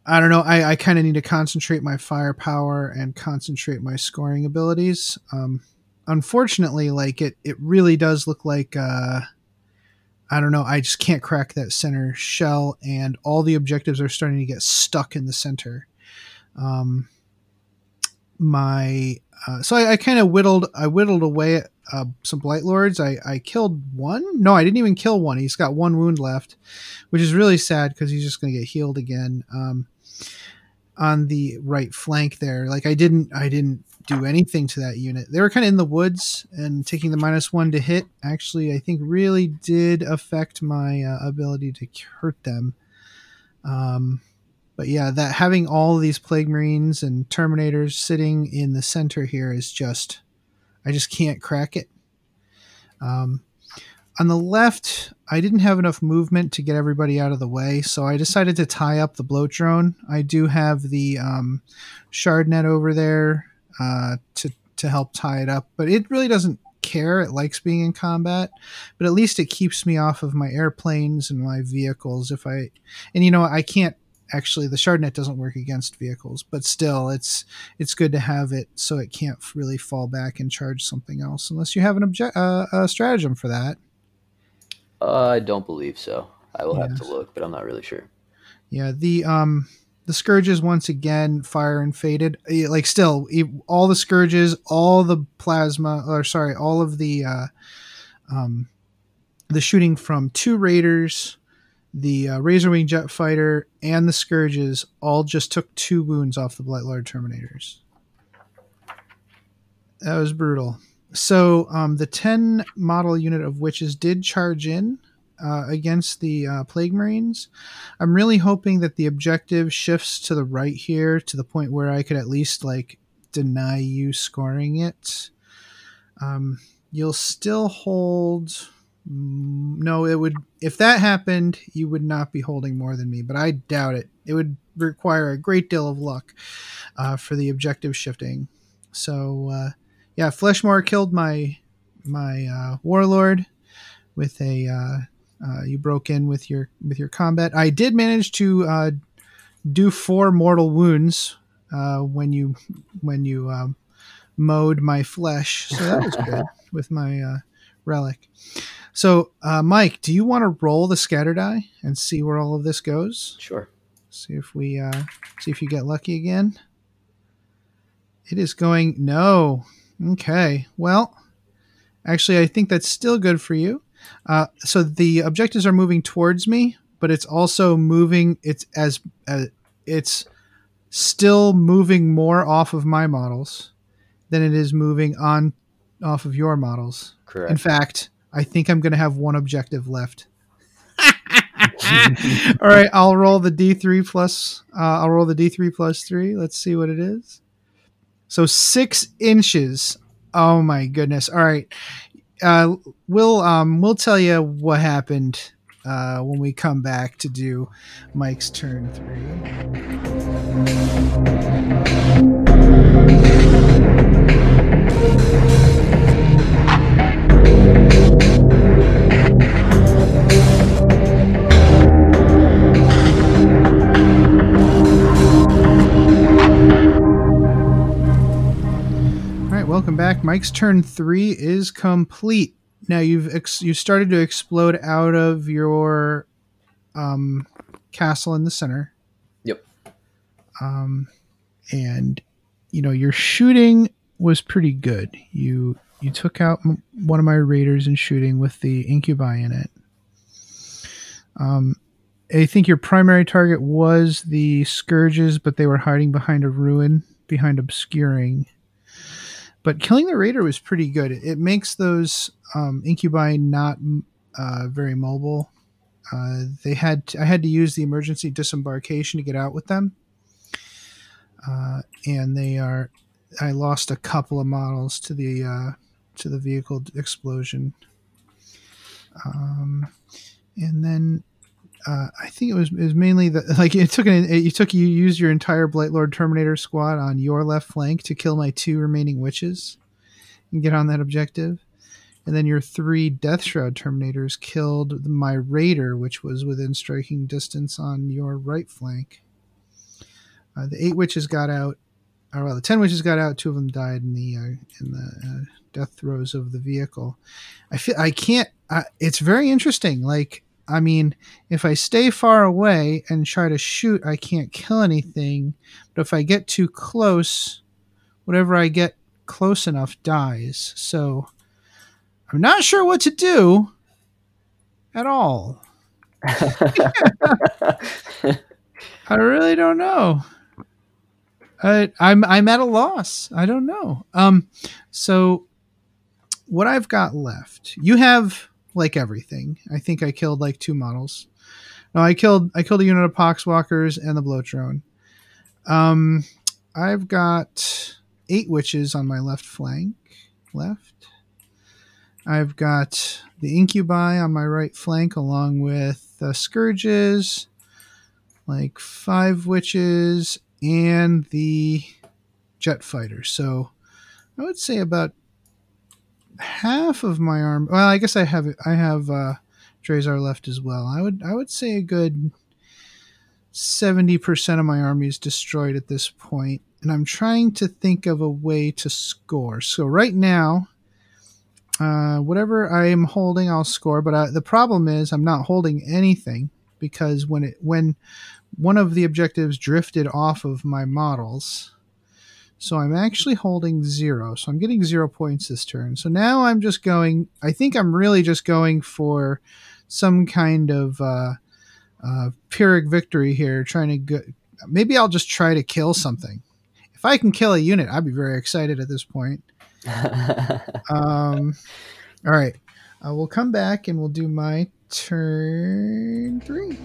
[SPEAKER 3] I don't know. I, I kind of need to concentrate my firepower and concentrate my scoring abilities. Um, unfortunately, like it, it really does look like. Uh, I don't know. I just can't crack that center shell, and all the objectives are starting to get stuck in the center. Um, my uh, so I, I kind of whittled I whittled away at uh, some blight lords. I I killed one. No, I didn't even kill one. He's got one wound left, which is really sad because he's just going to get healed again. Um, on the right flank there, like I didn't I didn't do anything to that unit. They were kind of in the woods and taking the minus one to hit. Actually, I think really did affect my uh, ability to hurt them. Um, but yeah, that having all these plague marines and terminators sitting in the center here is just, I just can't crack it. Um, on the left, I didn't have enough movement to get everybody out of the way, so I decided to tie up the bloat drone. I do have the um, shardnet over there uh, to to help tie it up, but it really doesn't care. It likes being in combat, but at least it keeps me off of my airplanes and my vehicles. If I and you know I can't actually the shardnet doesn't work against vehicles, but still it's it's good to have it so it can't really fall back and charge something else unless you have an object uh, a stratagem for that.
[SPEAKER 4] Uh, I don't believe so. I will have to look, but I'm not really sure.
[SPEAKER 3] Yeah, the um the scourges once again fire and faded. Eh, Like still, all the scourges, all the plasma, or sorry, all of the uh, um the shooting from two raiders, the uh, Razorwing jet fighter, and the scourges all just took two wounds off the Blight Lord Terminators. That was brutal. So um, the ten model unit of witches did charge in uh, against the uh, plague marines. I'm really hoping that the objective shifts to the right here to the point where I could at least like deny you scoring it. Um, you'll still hold. mm, No, it would. If that happened, you would not be holding more than me, but I doubt it. It would require a great deal of luck uh, for the objective shifting. So, uh, yeah, Fleshmore killed my my uh, warlord with a uh, you broke in with your with your combat. I did manage to uh, do four mortal wounds uh, when you when you um, mowed my flesh, so that was good with my uh, relic. So, uh, Mike, do you want to roll the scatter die and see where all of this goes?
[SPEAKER 4] Sure.
[SPEAKER 3] See if we uh, see if you get lucky again. It is going no. Okay. Well, actually, I think that's still good for you. Uh, so the objectives are moving towards me, but it's also moving. It's as uh, it's still moving more off of my models than it is moving on off of your models.
[SPEAKER 4] Correct.
[SPEAKER 3] In fact, I think I'm going to have one objective left. All right, I'll roll the D3 plus. Uh, I'll roll the D3 plus three. Let's see what it is. So six inches. Oh my goodness! All right, uh, we'll um, we'll tell you what happened uh, when we come back to do Mike's turn three. Welcome back. Mike's turn three is complete. Now you've ex- you started to explode out of your um, castle in the center.
[SPEAKER 4] Yep.
[SPEAKER 3] Um, and you know your shooting was pretty good. You you took out m- one of my raiders in shooting with the incubi in it. Um, I think your primary target was the scourges, but they were hiding behind a ruin, behind obscuring but killing the raider was pretty good. It makes those um, incubi not uh, very mobile. Uh, they had I had to use the emergency disembarkation to get out with them, uh, and they are. I lost a couple of models to the uh, to the vehicle explosion, um, and then uh, I think it was mainly the like it took an it, you took you used your entire Blight Lord Terminator squad on your left flank to kill my two remaining witches and get on that objective, and then your three Death Shroud Terminators killed my Raider, which was within striking distance on your right flank. Uh, the eight witches got out, or well, the ten witches got out. Two of them died in the uh, in the uh, death throes of the vehicle. I feel I can't. It's very interesting. Like I mean, if I stay far away and try to shoot, I can't kill anything. But if I get too close, whatever I get close enough dies. So I'm not sure what to do at all. I really don't know. I, I'm I'm at a loss. I don't know. Um, so what I've got left, you have like everything. I think I killed like two models. No, I killed I killed a unit of poxwalkers and the bloat drone. Um, I've got eight witches on my left flank. Left. I've got the incubi on my right flank, along with the scourges, like five witches, and the jet fighter. So I would say about half of my arm. Well, I guess I have I have uh, Drazhar left as well. I would I would say a good seventy percent of my army is destroyed at this point, and I'm trying to think of a way to score. So right now. Uh, whatever I am holding, I'll score. But I, the problem is, I'm not holding anything because when it when one of the objectives drifted off of my models, so I'm actually holding zero. So I'm getting zero points this turn. So now I'm just going, I think I'm really just going for some kind of uh, uh, Pyrrhic victory here, trying to go. Maybe I'll just try to kill something. If I can kill a unit, I'd be very excited at this point. um, all right. Uh, we'll come back and we'll do my turn three.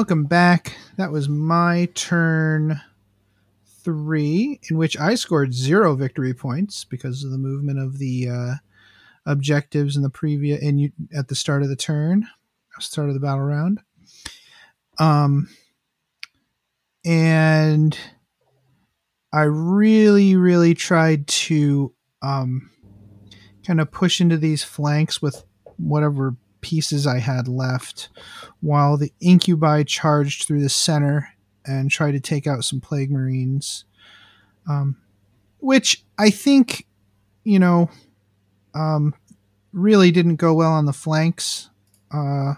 [SPEAKER 3] Welcome back. That was my turn three, in which I scored zero victory points because of the movement of the uh, objectives in the previous and you at the start of the turn, start of the battle round. Um, and I really, really tried to um, kind of push into these flanks with whatever pieces I had left, while the incubi charged through the center and tried to take out some plague marines, um, which I think, you know, um, really didn't go well on the flanks. Uh,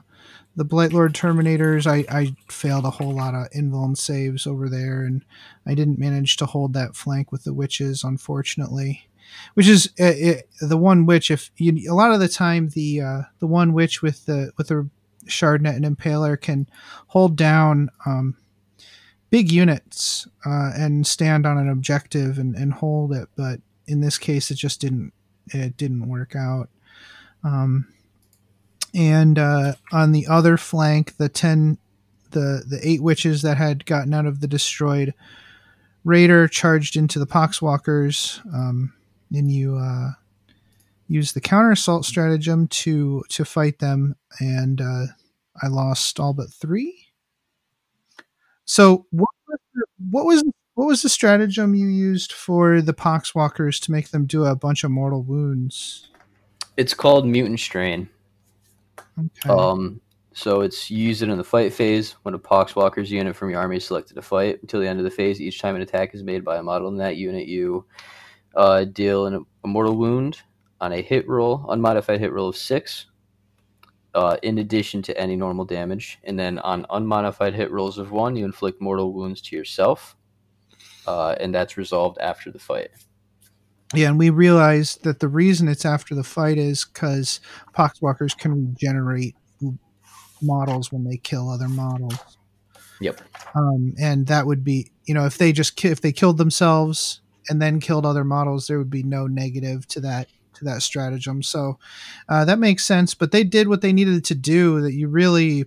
[SPEAKER 3] the Blight Lord Terminators, I, I failed a whole lot of invuln saves over there, and I didn't manage to hold that flank with the witches, unfortunately which is uh, it, the one witch. If you, a lot of the time the uh, the one witch with the with the shardnet and impaler can hold down um, big units uh, and stand on an objective and, and hold it, but in this case, it just didn't it didn't work out. Um, and uh, on the other flank, the ten the the eight witches that had gotten out of the destroyed raider charged into the poxwalkers. Um, and you uh, use the counter assault stratagem to to fight them, and uh, I lost all but three. So what was the, what was what was the stratagem you used for the poxwalkers to make them do a bunch of mortal wounds?
[SPEAKER 4] It's called mutant strain.
[SPEAKER 3] Okay.
[SPEAKER 4] Um, so it's used in the fight phase when a poxwalkers unit from your army is selected to fight until the end of the phase. Each time an attack is made by a model in that unit, you uh, deal an, a mortal wound on a hit roll, unmodified hit roll of six, uh, in addition to any normal damage. And then on unmodified hit rolls of one, you inflict mortal wounds to yourself, uh, and that's resolved after the fight.
[SPEAKER 3] Yeah, and we realized that the reason it's after the fight is because poxwalkers can regenerate models when they kill other models.
[SPEAKER 4] Yep.
[SPEAKER 3] Um, and that would be, you know, if they just ki- if they killed themselves and then killed other models, there would be no negative to that to that stratagem. So uh, that makes sense. But they did what they needed to do. That you really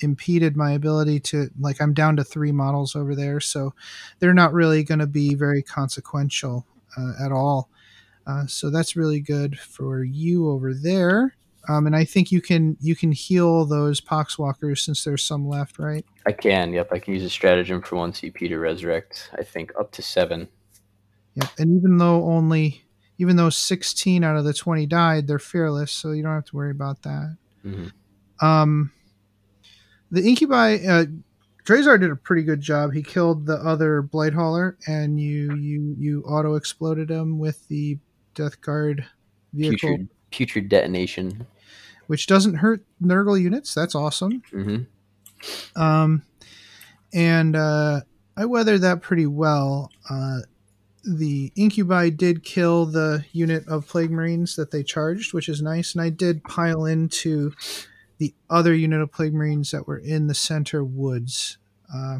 [SPEAKER 3] impeded my ability to like I'm down to three models over there, so they're not really going to be very consequential uh, at all. Uh, so that's really good for you over there. Um, and I think you can you can heal those poxwalkers since there's some left, right?
[SPEAKER 4] I can. Yep, I can use a stratagem for one CP to resurrect. I think up to seven.
[SPEAKER 3] Yep. And even though only even though 16 out of the 20 died, they're fearless, so you don't have to worry about that.
[SPEAKER 4] Mhm.
[SPEAKER 3] Um, the incubi, uh, Drazhar did a pretty good job. He killed the other blight hauler, and you you you auto exploded him with the Death Guard vehicle,
[SPEAKER 4] Putrid, putrid detonation.
[SPEAKER 3] which doesn't hurt Nurgle units. That's awesome.
[SPEAKER 4] hmm
[SPEAKER 3] Um, and uh, I weathered that pretty well. Uh, the incubi did kill the unit of plague marines that they charged, which is nice. And I did pile into the other unit of plague marines that were in the center woods. Uh,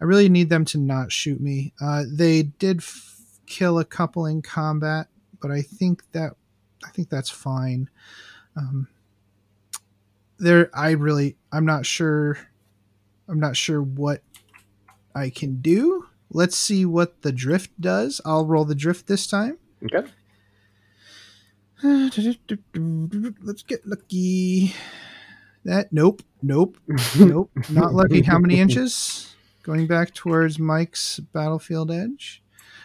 [SPEAKER 3] I really need them to not shoot me. Uh, they did f- kill a couple in combat, but I think that I think that's fine. Um, there, I really, I'm not sure. I'm not sure what I can do. Let's see what the drift does. I'll roll the drift this time.
[SPEAKER 4] Okay.
[SPEAKER 3] Let's get lucky. That nope, nope, nope, not lucky. How many inches? Going back towards Mike's battlefield edge.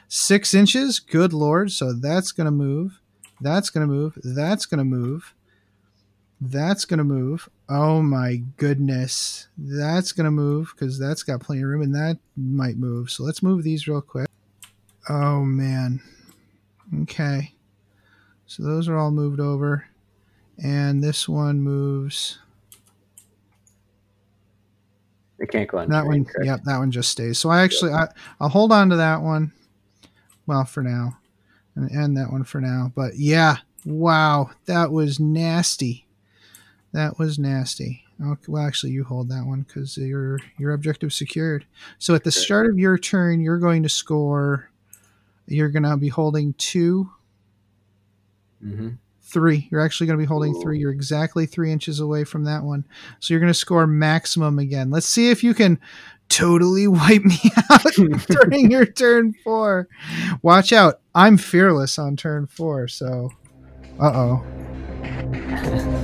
[SPEAKER 3] Six inches. Good lord. So that's gonna move. That's gonna move. That's gonna move. That's gonna move. Oh my goodness. That's gonna move because that's got plenty of room and that might move. So let's move these real quick. Oh man. Okay. So those are all moved over. And this one moves.
[SPEAKER 4] They can't go on
[SPEAKER 3] That one,
[SPEAKER 4] correct?
[SPEAKER 3] yep, that one just stays. So I actually, I, I'll hold on to that one. Well, for now, and end that one for now. But yeah, wow, that was nasty. That was nasty. Okay, well, actually, you hold that one because your your objective is secured. So at the start of your turn, you're going to score. You're going to be holding two,
[SPEAKER 4] Mhm.
[SPEAKER 3] three. You're actually going to be holding
[SPEAKER 4] Ooh.
[SPEAKER 3] three. You're exactly three inches away from that one. So you're going to score maximum again. Let's see if you can totally wipe me out during your turn four. Watch out. I'm fearless on turn four. So, uh oh.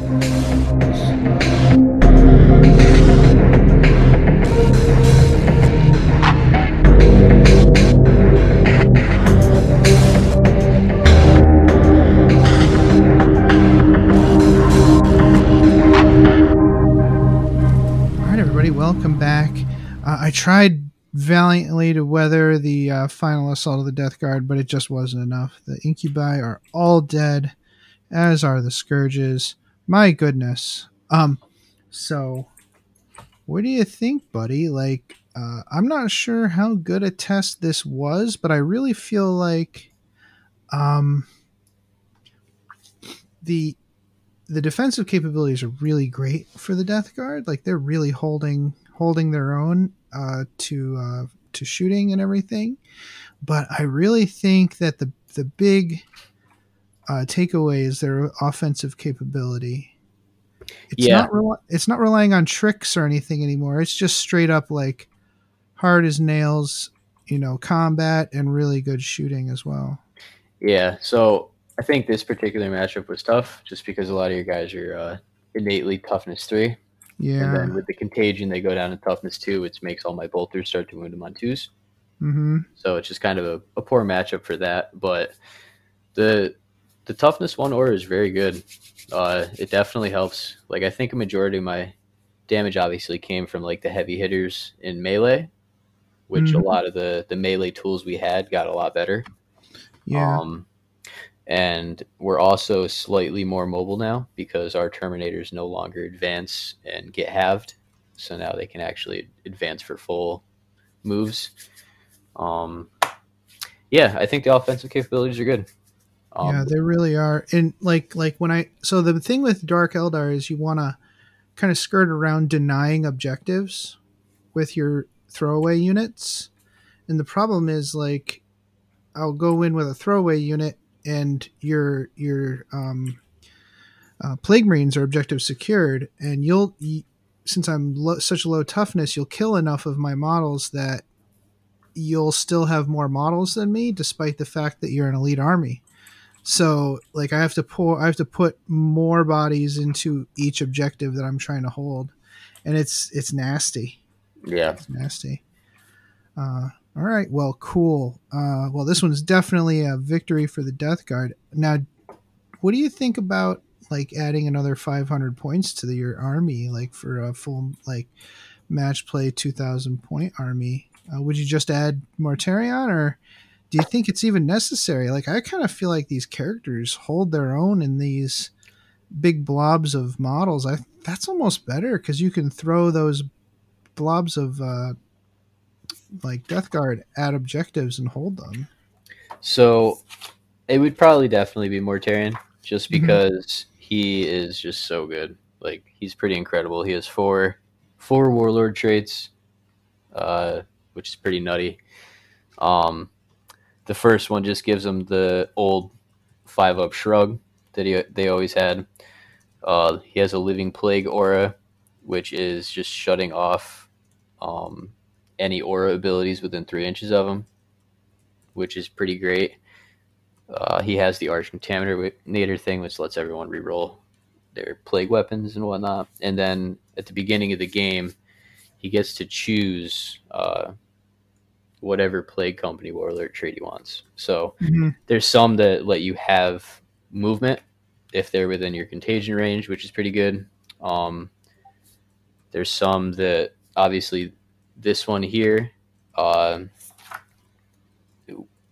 [SPEAKER 3] Welcome back. Uh, I tried valiantly to weather the uh, final assault of the Death Guard, but it just wasn't enough. The Incubi are all dead, as are the Scourges. My goodness. Um, so what do you think, buddy? Like, uh, I'm not sure how good a test this was, but I really feel like, um, the the defensive capabilities are really great for the Death Guard. Like they're really holding holding their own uh, to uh, to shooting and everything. But I really think that the the big uh, takeaway is their offensive capability. It's
[SPEAKER 4] Yeah.
[SPEAKER 3] not rel- it's not relying on tricks or anything anymore. It's just straight up like hard as nails, you know, combat and really good shooting as well.
[SPEAKER 4] Yeah. So I think this particular matchup was tough, just because a lot of your guys are uh, innately toughness three,
[SPEAKER 3] Yeah.
[SPEAKER 4] and then with the contagion, they go down to toughness two, which makes all my bolters start to wound them on twos.
[SPEAKER 3] Mm-hmm.
[SPEAKER 4] So it's just kind of a, a poor matchup for that. But the the toughness one aura is very good. Uh, it definitely helps. Like I think a majority of my damage obviously came from like the heavy hitters in melee, which a
[SPEAKER 3] Mhm.
[SPEAKER 4] lot of the the melee tools we had got a lot better.
[SPEAKER 3] Yeah.
[SPEAKER 4] Um, and we're also slightly more mobile now because our Terminators no longer advance and get halved. So now they can actually advance for full moves. Um, yeah, I think the offensive capabilities are good. Um,
[SPEAKER 3] yeah, they really are. And like like when I so the thing with Dark Eldar is you want to kind of skirt around denying objectives with your throwaway units. And the problem is like I'll go in with a throwaway unit and your your um uh, plague marines are objective secured and you'll since I'm lo- such a low toughness you'll kill enough of my models that you'll still have more models than me despite the fact that you're an elite army So like I have to pour I have to put more bodies into each objective that I'm trying to hold. And it's it's nasty.
[SPEAKER 4] Yeah.
[SPEAKER 3] It's nasty. Uh all right, well, cool. Uh, well, this one's definitely a victory for the Death Guard. Now, what do you think about like adding another 500 points to the, your army, like for a full like match play 2,000 point army? Uh, would you just add Mortarion, or do you think it's even necessary? Like, I kind of feel like these characters hold their own in these big blobs of models. I that's almost better because you can throw those blobs of uh, like Death Guard at objectives and hold them.
[SPEAKER 4] So it would probably definitely be Mortarion, just
[SPEAKER 3] Mhm.
[SPEAKER 4] because he is just so good. Like he's pretty incredible. He has four four warlord traits, uh, which is pretty nutty. Um, the first one just gives him the old five up shrug that he they always had. Uh, he has a living plague aura, which is just shutting off um, any aura abilities within three inches of him, which is pretty great. Uh, he has the Arch Contaminator thing, which lets everyone reroll their plague weapons and whatnot. And then at the beginning of the game, he gets to choose uh, whatever plague company warlord he wants. So there's some that let you have movement if they're within your contagion range, which is pretty good. Um, there's some that obviously this one here, uh,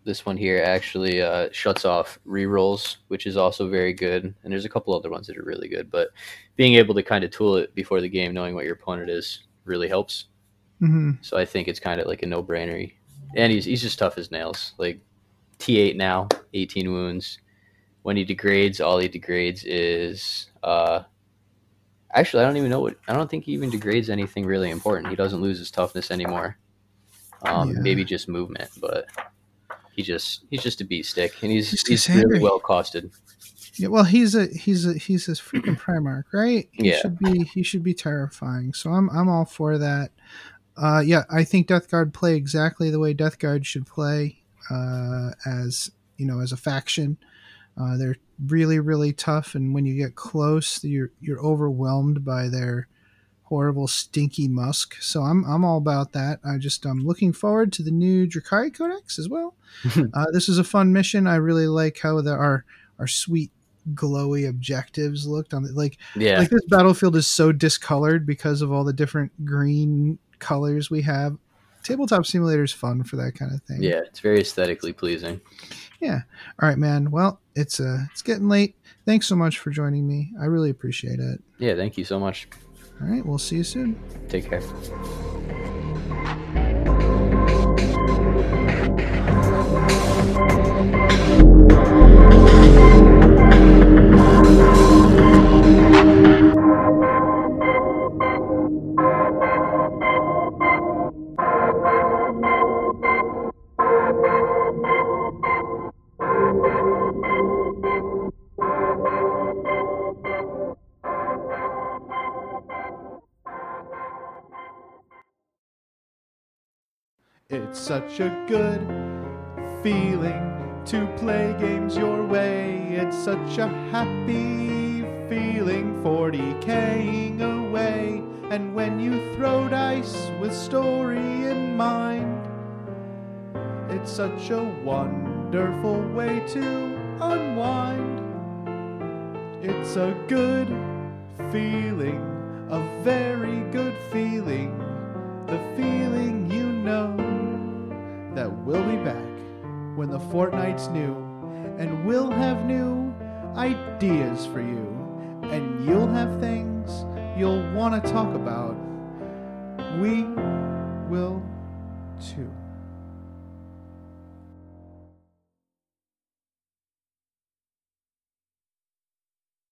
[SPEAKER 4] this one here actually uh, shuts off rerolls, which is also very good. And there's a couple other ones that are really good, but being able to kind of tool it before the game, knowing what your opponent is, really helps.
[SPEAKER 3] hmm
[SPEAKER 4] So I think it's kind of like a no brainer. And he's he's just tough as nails. Like T8 now, 18 wounds. When he degrades, all he degrades is uh actually I don't even know what I don't think he even degrades anything really important. He doesn't lose his toughness anymore. Um
[SPEAKER 3] Yeah.
[SPEAKER 4] maybe just movement, but he just he's just a beat stick and he's
[SPEAKER 3] He's
[SPEAKER 4] he's, really well costed.
[SPEAKER 3] Yeah, well, he's a he's a he's a freaking Primarch, right? He
[SPEAKER 4] Yeah.
[SPEAKER 3] should be he should be terrifying. So I'm I'm all for that. Uh, yeah, I think Death Guard play exactly the way Death Guard should play. Uh, as you know, as a faction, uh, they're really really tough, and when you get close, you're you're overwhelmed by their horrible stinky musk. So I'm I'm all about that. I just I'm looking forward to the new Drukhari Codex as well. uh, this is a fun mission. I really like how the, our our sweet glowy objectives looked on it. Like
[SPEAKER 4] Yeah.
[SPEAKER 3] like this battlefield is so discolored because of all the different green colors we have. Tabletop Simulator is fun for that kind of thing.
[SPEAKER 4] yeah, it's very aesthetically pleasing. Yeah.
[SPEAKER 3] All right, man. Well, it's uh it's getting late. Thanks so much for joining me. I really appreciate it.
[SPEAKER 4] Yeah, thank you so much.
[SPEAKER 3] All right, we'll see you soon.
[SPEAKER 4] Take care.
[SPEAKER 5] It's such a good feeling to play games your way. It's such a happy feeling 40king away. And when you throw dice with story in mind, it's such a wonderful way to unwind. It's a good feeling, a very good feeling, the feeling you know that we'll be back when the fortnight's new, and we'll have new ideas for you, and you'll have things you'll want to talk about. We will too.